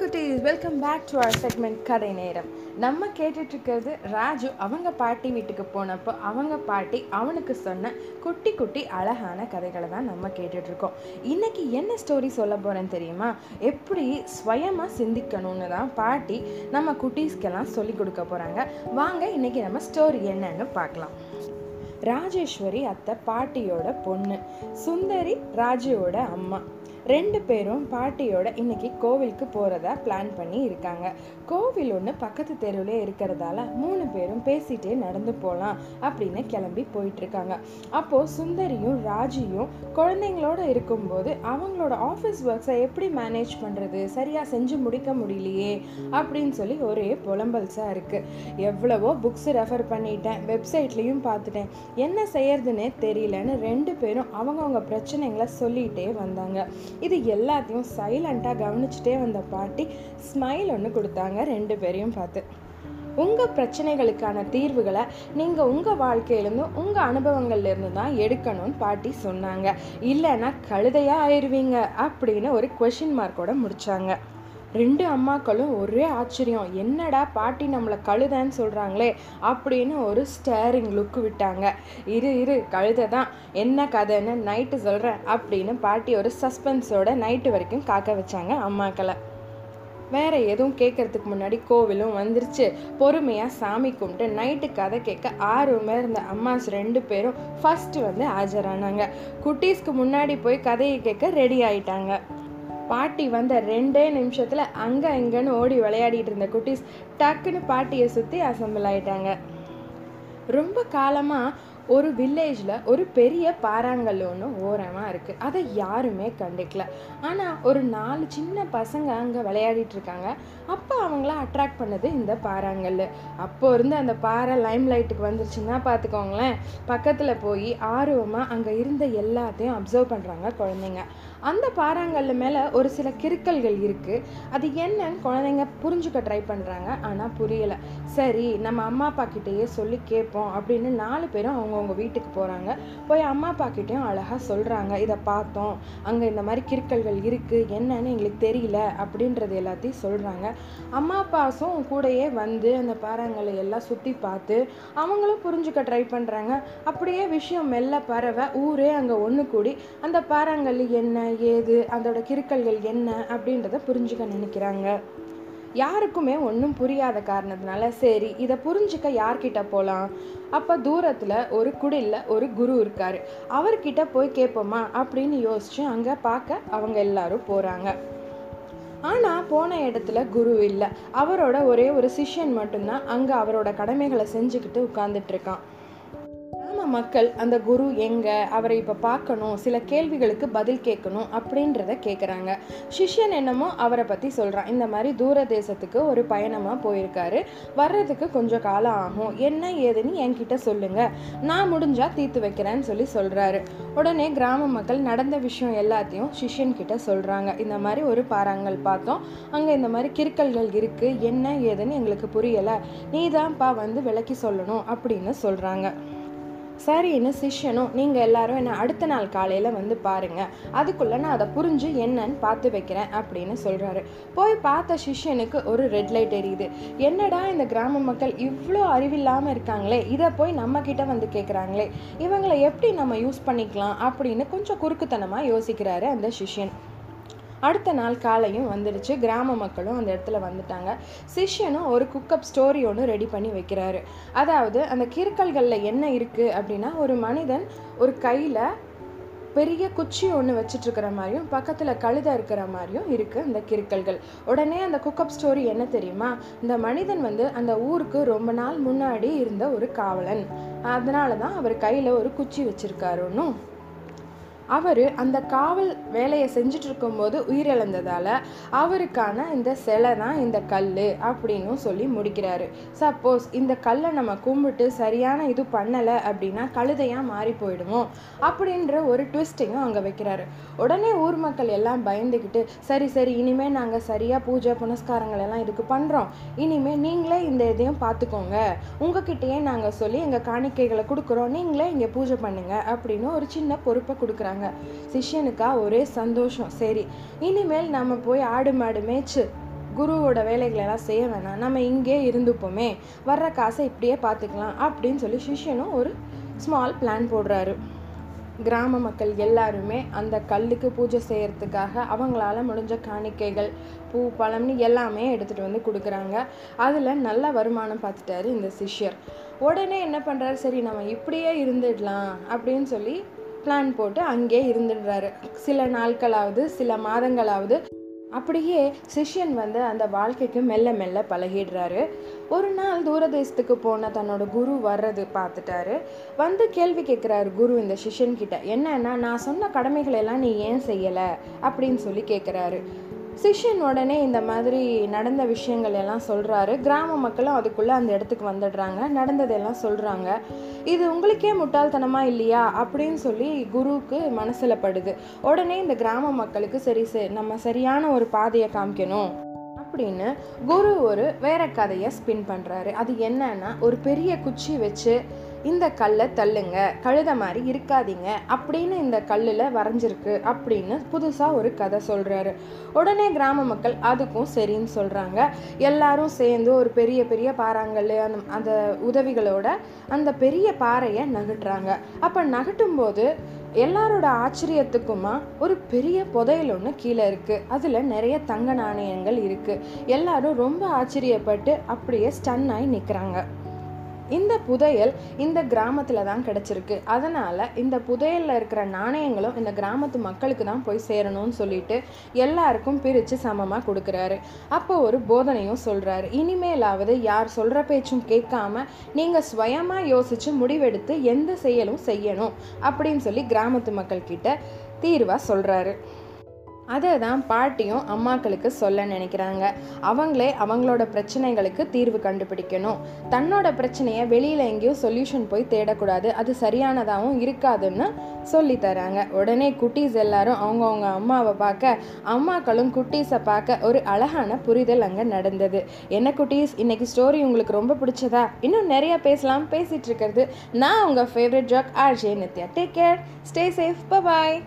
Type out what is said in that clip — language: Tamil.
குட்டீஸ் welcome back to our segment கதை நேரம். நம்ம கேட்டுட்ருக்கிறது ராஜு அவங்க பாட்டி வீட்டுக்கு போனப்போ அவங்க பாட்டி அவனுக்கு சொன்ன குட்டி குட்டி அழகான கதைகளை தான் நம்ம கேட்டுட்ருக்கோம் இன்றைக்கி என்ன ஸ்டோரி சொல்ல போகிறேன்னு தெரியுமா? எப்படி ஸ்வயமாக சிந்திக்கணும்னு தான் பாட்டி நம்ம குட்டீஸ்க்கெல்லாம் சொல்லி கொடுக்க போகிறாங்க வாங்க இன்னைக்கு நம்ம ஸ்டோரி என்னன்னு பார்க்கலாம். ராஜேஸ்வரி அத்தை பாட்டியோட பொண்ணு சுந்தரி ராஜுவோட அம்மா. ரெண்டு பேரும் பாட்டியோட இன்னைக்கு கோவிலுக்கு போகிறதா பிளான் பண்ணி இருக்காங்க. கோவில் ஒன்று பக்கத்து தெருவிலே இருக்கிறதால மூணு பேரும் பேசிட்டே நடந்து போகலாம் அப்படின்னு கிளம்பி போயிட்டுருக்காங்க. அப்போது சுந்தரியும் ராஜியும் குழந்தைங்களோட இருக்கும்போது அவங்களோட ஆஃபீஸ் ஒர்க்ஸை எப்படி மேனேஜ் பண்ணுறது சரியாக செஞ்சு முடிக்க முடியலையே அப்படின்னு சொல்லி ஒரே புலம்பல்ஸாக இருக்குது எவ்வளவோ புக்ஸ் ரெஃபர் பண்ணிட்டேன் வெப்சைட்லேயும் பார்த்துட்டேன். என்ன செய்யறதுன்னே தெரியலன்னு ரெண்டு பேரும் அவங்கவுங்க பிரச்சனைகளை சொல்லிகிட்டே வந்தாங்க. இது எல்லாத்தையும் சைலண்ட்டாக கவனிச்சுட்டே வந்த பாட்டி ஸ்மைல் ஒன்று கொடுத்தாங்க ரெண்டு பேரையும் பார்த்து. உங்கள் பிரச்சனைகளுக்கான தீர்வுகளை நீங்கள் உங்கள் வாழ்க்கையிலேருந்து உங்கள் அனுபவங்கள்லேருந்து தான் எடுக்கணும்னு பாட்டி சொன்னாங்க. இல்லைன்னா கழுதையாக ஆயிடுவீங்க அப்படின்னு ஒரு கொஷின் மார்க்கோட முடித்தாங்க ரெண்டு அம்மாக்களும் ஒரே ஆச்சரியம். என்னடா பாட்டி நம்மளை கழுதன்னு சொல்கிறாங்களே அப்படின்னு ஒரு ஸ்டேரிங் லுக்கு விட்டாங்க. இரு இரு கழுதை தான். என்ன கதைன்னு நைட்டு சொல்கிறேன் அப்படின்னு பாட்டி ஒரு சஸ்பென்ஸோட நைட்டு வரைக்கும் காக்க வச்சாங்க அம்மாக்களை. வேற எதுவும் கேட்கறதுக்கு முன்னாடி கோவிலும் வந்துருச்சு. பொறுமையாக சாமி கும்பிட்டு நைட்டு கதை கேட்க ஆர்வமாக இருந்த அம்மாஸ் ரெண்டு பேரும் ஃபஸ்ட்டு வந்து ஆஜரானாங்க. குட்டீஸ்க்கு முன்னாடி போய் கதையை கேட்க ரெடி ஆயிட்டாங்க. பாட்டி வந்த ரெண்டே நிமிஷத்தில் அங்கே இங்கேன்னு ஓடி விளையாடிட்டு இருந்த குட்டீஸ் டக்குன்னு பாட்டியை சுற்றி அசம்பிள் ஆயிட்டாங்க. ரொம்ப காலமாக ஒரு வில்லேஜில் ஒரு பெரிய பாறாங்கல் ஒன்று ஓரமாக இருக்குது அதை யாருமே கண்டுக்கல. ஆனால் ஒரு நாலு சின்ன பசங்க அங்கே விளையாடிட்டு இருக்காங்க. அப்போ அவங்கள அட்ராக்ட் பண்ணது இந்த பாறாங்கல். அப்போ இருந்து அந்த பாறை லைம் லைட்டுக்கு வந்துருச்சுன்னா பார்த்துக்கோங்களேன் பக்கத்தில் போய் ஆர்வமாக அங்கே இருந்த எல்லாத்தையும் அப்சர்வ் பண்ணுறாங்க குழந்தைங்க. அந்த பாறாங்கல்ல மேலே ஒரு சில கிறுக்கல்கள் இருக்குது அது என்னன்னு குழந்தைங்க புரிஞ்சுக்க ட்ரை பண்ணுறாங்க ஆனால் புரியலை. சரி நம்ம அம்மா அப்பா கிட்டேயே சொல்லி கேட்போம் அப்படின்னு நாலு பேரும் அவங்கவுங்க வீட்டுக்கு போகிறாங்க போய் அம்மா அப்பா கிட்டேயும் அழகாக சொல்கிறாங்க இதை பார்த்தோம். அங்கே இந்த மாதிரி கிறுக்கல்கள் இருக்குது என்னன்னு எங்களுக்கு தெரியல அப்படின்றது எல்லாத்தையும் சொல்கிறாங்க அம்மா அப்பாசும் கூடயே வந்து அந்த பாறாங்கல்லை எல்லாம் சுற்றி பார்த்து அவங்களும் புரிஞ்சுக்க ட்ரை பண்ணுறாங்க அப்படியே விஷயம் மெல்ல பரவ ஊரே அங்கே ஒன்று கூடி அந்த பாறாங்கல் என்ன ஏது அதோட கிறுக்கல்கள் என்ன அப்படின்றத புரிஞ்சுக்க நினைக்கிறாங்க. யாருக்குமே ஒன்றும் புரியாத காரணத்தினால சரி இதை புரிஞ்சுக்க யார்கிட்ட போகலாம் அப்போ தூரத்தில் ஒரு குடிலில் ஒரு குரு இருக்கார். அவர்கிட்ட போய் கேட்போமா அப்படின்னு யோசிச்சு அங்கே பார்க்க அவங்க எல்லாரும் போகிறாங்க ஆனால் போன இடத்துல குரு இல்லை. அவரோட ஒரே ஒரு சிஷ்யன் மட்டும்தான் அங்கே அவரோட கடமைகளை செஞ்சுக்கிட்டு உட்காந்துட்டு இருக்கான். மக்கள் அந்த குரு எங்க அவரை இப்போ பார்க்கணும் சில கேள்விகளுக்கு பதில் கேட்கணும் அப்படின்றத கேட்குறாங்க சிஷ்யன் என்னமோ அவரை பற்றி சொல்கிறான் இந்த மாதிரி தூர தேசத்துக்கு ஒரு பயணமாக போயிருக்காரு. வர்றதுக்கு கொஞ்சம் காலம் ஆகும். என்ன ஏதுன்னு என்கிட்ட சொல்லுங்க. நான் முடிஞ்சா தீர்த்து வைக்கிறேன்னு சொல்லி சொல்கிறாரு உடனே கிராம மக்கள் நடந்த விஷயம் எல்லாத்தையும் சிஷ்யன் கிட்ட சொல்கிறாங்க இந்த மாதிரி ஒரு பாறாங்கல் பார்த்தோம். அங்கே இந்த மாதிரி கிறுக்கல்கள் இருக்குது என்ன ஏதுன்னு எங்களுக்கு புரியலை. நீ தான்ப்பா வந்து விளக்கி சொல்லணும் அப்படின்னு சொல்கிறாங்க சரின்னு சிஷ்யனும் நீங்கள் எல்லாரும் என்னை அடுத்த நாள் காலையில் வந்து பாருங்கள் அதுக்குள்ளே நான் அதை புரிஞ்சு என்னன்னு பார்த்து வைக்கிறேன் அப்படின்னு சொல்கிறாரு போய் பார்த்த சிஷ்யனுக்கு ஒரு ரெட் லைட் எரியுது. என்னடா இந்த கிராம மக்கள் இவ்வளோ அறிவில்லாமல் இருக்காங்களே? இதை போய் நம்மக்கிட்ட வந்து கேட்குறாங்களே இவங்களை எப்படி நம்ம யூஸ் பண்ணிக்கலாம் அப்படின்னு கொஞ்சம் குறுக்குத்தனமாக யோசிக்கிறாரு அந்த சிஷ்யன். அடுத்த நாள் காலையும் வந்துடுச்சு. கிராம மக்களும் அந்த இடத்துல வந்துட்டாங்க. சிஷ்யனும் ஒரு குக்கப் ஸ்டோரி ஒன்று ரெடி பண்ணி வைக்கிறாரு. அதாவது அந்த கிறுக்கல்களில் என்ன இருக்குது அப்படின்னா ஒரு மனிதன் ஒரு கையில் பெரிய குச்சி ஒன்று வச்சிட்ருக்கிற மாதிரியும் பக்கத்தில் கழுதை இருக்கிற மாதிரியும் இருக்குது அந்த கிறுக்கல்கள் உடனே அந்த குக்கப் ஸ்டோரி என்ன தெரியுமா? இந்த மனிதன் வந்து அந்த ஊருக்கு ரொம்ப நாள் முன்னாடி இருந்த ஒரு காவலன். அதனால தான் அவர் கையில் ஒரு குச்சி வச்சுருக்காருன்னும் அவர் அந்த காவல் வேலையை செஞ்சுட்டு இருக்கும்போது உயிரிழந்ததால் அவருக்கான இந்த சிலை தான் இந்த கல் அப்படின்னும் சொல்லி முடிக்கிறாரு. சப்போஸ் இந்த கல்லை நம்ம கும்பிட்டு சரியான இது பண்ணலை அப்படின்னா கழுதையாக மாறி போயிடுவோம் அப்படின்ற ஒரு ட்விஸ்டிங்கும் அங்கே வைக்கிறாரு. உடனே ஊர் மக்கள் எல்லாம் பயந்துக்கிட்டு சரி சரி இனிமேல் நாங்கள் சரியாக பூஜை புனஸ்காரங்கள் எல்லாம் இதுக்கு பண்ணுறோம் இனிமேல் நீங்களே இந்த இதையும் பார்த்துக்கோங்க உங்ககிட்டயே நாங்கள் சொல்லி எங்கள் காணிக்கைகளை கொடுக்குறோம். நீங்களே இங்கே பூஜை பண்ணுங்கள் அப்படின்னு ஒரு சின்ன பொறுப்பை கொடுக்குறாங்க. சிஷ்யனுக்கா ஒரே சந்தோஷம். சரி இனிமேல் நம்ம போய் ஆடு மாடு மேய்ச்சு குருவோட வேலைகளை எல்லாம் செய்ய வேணாம். நம்ம இங்கே இருந்துப்போமே. வர்ற காசை இப்படியே பார்த்துக்கலாம் அப்படின்னு சொல்லி சிஷ்யனும் ஒரு ஸ்மால் பிளான் போடுறாரு. கிராம மக்கள் எல்லாருமே அந்த கல்லுக்கு பூஜை செய்கிறதுக்காக அவங்களால முடிஞ்ச காணிக்கைகள் பூ பழம்னு எல்லாமே எடுத்துகிட்டு வந்து கொடுக்குறாங்க. அதில் நல்ல வருமானம் பார்த்துட்டாரு இந்த சிஷ்யர். உடனே என்ன பண்ணுறாரு சரி நம்ம இப்படியே இருந்துடலாம் அப்படின்னு சொல்லி பிளான் போட்டு அங்கே இருந்துடுறாரு. சில நாட்களாவது சில மாதங்களாவது அப்படியே சிஷ்யன் வந்து அந்த வாழ்க்கைக்கு மெல்ல மெல்ல பழகிடுறாரு. ஒரு நாள் தூரதேசத்துக்கு போன தன்னோட குரு வர்றது பார்த்துட்டாரு. வந்து கேள்வி கேட்குறாரு குரு இந்த சிஷ்யன் கிட்ட என்னன்னா நான் சொன்ன கடமைகளை எல்லாம் நீ ஏன் செய்யலை? அப்படின்னு சொல்லி கேட்குறாரு சிஷ்யன் உடனே இந்த மாதிரி நடந்த விஷயங்கள் எல்லாம் சொல்கிறாரு கிராம மக்களும் அதுக்குள்ளே அந்த இடத்துக்கு வந்துடுறாங்க. நடந்ததெல்லாம் சொல்கிறாங்க இது உங்களுக்கே முட்டாள்தனமாக இல்லையா? அப்படின்னு சொல்லி குருவுக்கு மனசில் படுது. உடனே இந்த கிராம மக்களுக்கு சரி சரி நம்ம சரியான ஒரு பாதையை காமிக்கணும் அப்படின்னு குரு ஒரு வேற கதையை ஸ்பின் பண்ணுறாரு அது என்னன்னா ஒரு பெரிய குச்சி வச்சு இந்த கல்லை தள்ளுங்க கழுத மாதிரி இருக்காதீங்க அப்படின்னு இந்த கல்லில் வரைஞ்சிருக்கு அப்படின்னு புதுசாக ஒரு கதை சொல்கிறாரு உடனே கிராம மக்கள் அதுக்கும் சரின்னு சொல்கிறாங்க எல்லாரும் சேர்ந்து ஒரு பெரிய பெரிய பாறாங்கல் அந்த அந்த உதவிகளோட அந்த பெரிய பாறையை நகட்டுறாங்க. அப்போ நகட்டும் போது எல்லாரோட ஆச்சரியத்துக்குமா ஒரு பெரிய புதையல் ஒன்று கீழே இருக்குது அதில் நிறைய தங்க நாணயங்கள் இருக்குது எல்லாரும் ரொம்ப ஆச்சரியப்பட்டு அப்படியே ஸ்டன் ஆகி நிற்கிறாங்க இந்த புதையல் இந்த கிராமத்தில் தான் கிடச்சிருக்கு. அதனால் இந்த புதையலில் இருக்கிற நாணயங்களும் இந்த கிராமத்து மக்களுக்கு தான் போய் சேரணும்னு சொல்லிட்டு எல்லாருக்கும் பிரித்து சமமாக கொடுக்குறாரு. அப்போ ஒரு போதனையும் சொல்கிறாரு இனிமேலாவது யார் சொல்கிற பேச்சும் கேட்காம நீங்கள் சுயமாக யோசித்து முடிவெடுத்து எந்த செயலும் செய்யணும் அப்படின்னு சொல்லி கிராமத்து மக்கள்கிட்ட தீர்வாக சொல்கிறாரு அதை தான் பாட்டியும் அம்மாக்களுக்கு சொல்ல நினைக்கிறாங்க. அவங்களே அவங்களோட பிரச்சனைகளுக்கு தீர்வு கண்டுபிடிக்கணும். தன்னோட பிரச்சனையை வெளியில் எங்கேயும் சொல்யூஷன் போய் தேடக்கூடாது. அது சரியானதாகவும் இருக்காதுன்னு சொல்லி தராங்க. உடனே குட்டீஸ் எல்லாரும் அவங்கவுங்க அம்மாவை பார்க்க அம்மாக்களும் குட்டீஸை பார்க்க ஒரு அழகான புரிதல் அங்கே நடந்தது. என்ன குட்டீஸ் இன்னைக்கு ஸ்டோரி உங்களுக்கு ரொம்ப பிடிச்சதா? இன்னும் நிறைய பேசலாம். பேசிகிட்டு இருக்கிறது நான் உங்கள் favourite jock RJ Nithya. Take care stay safe bye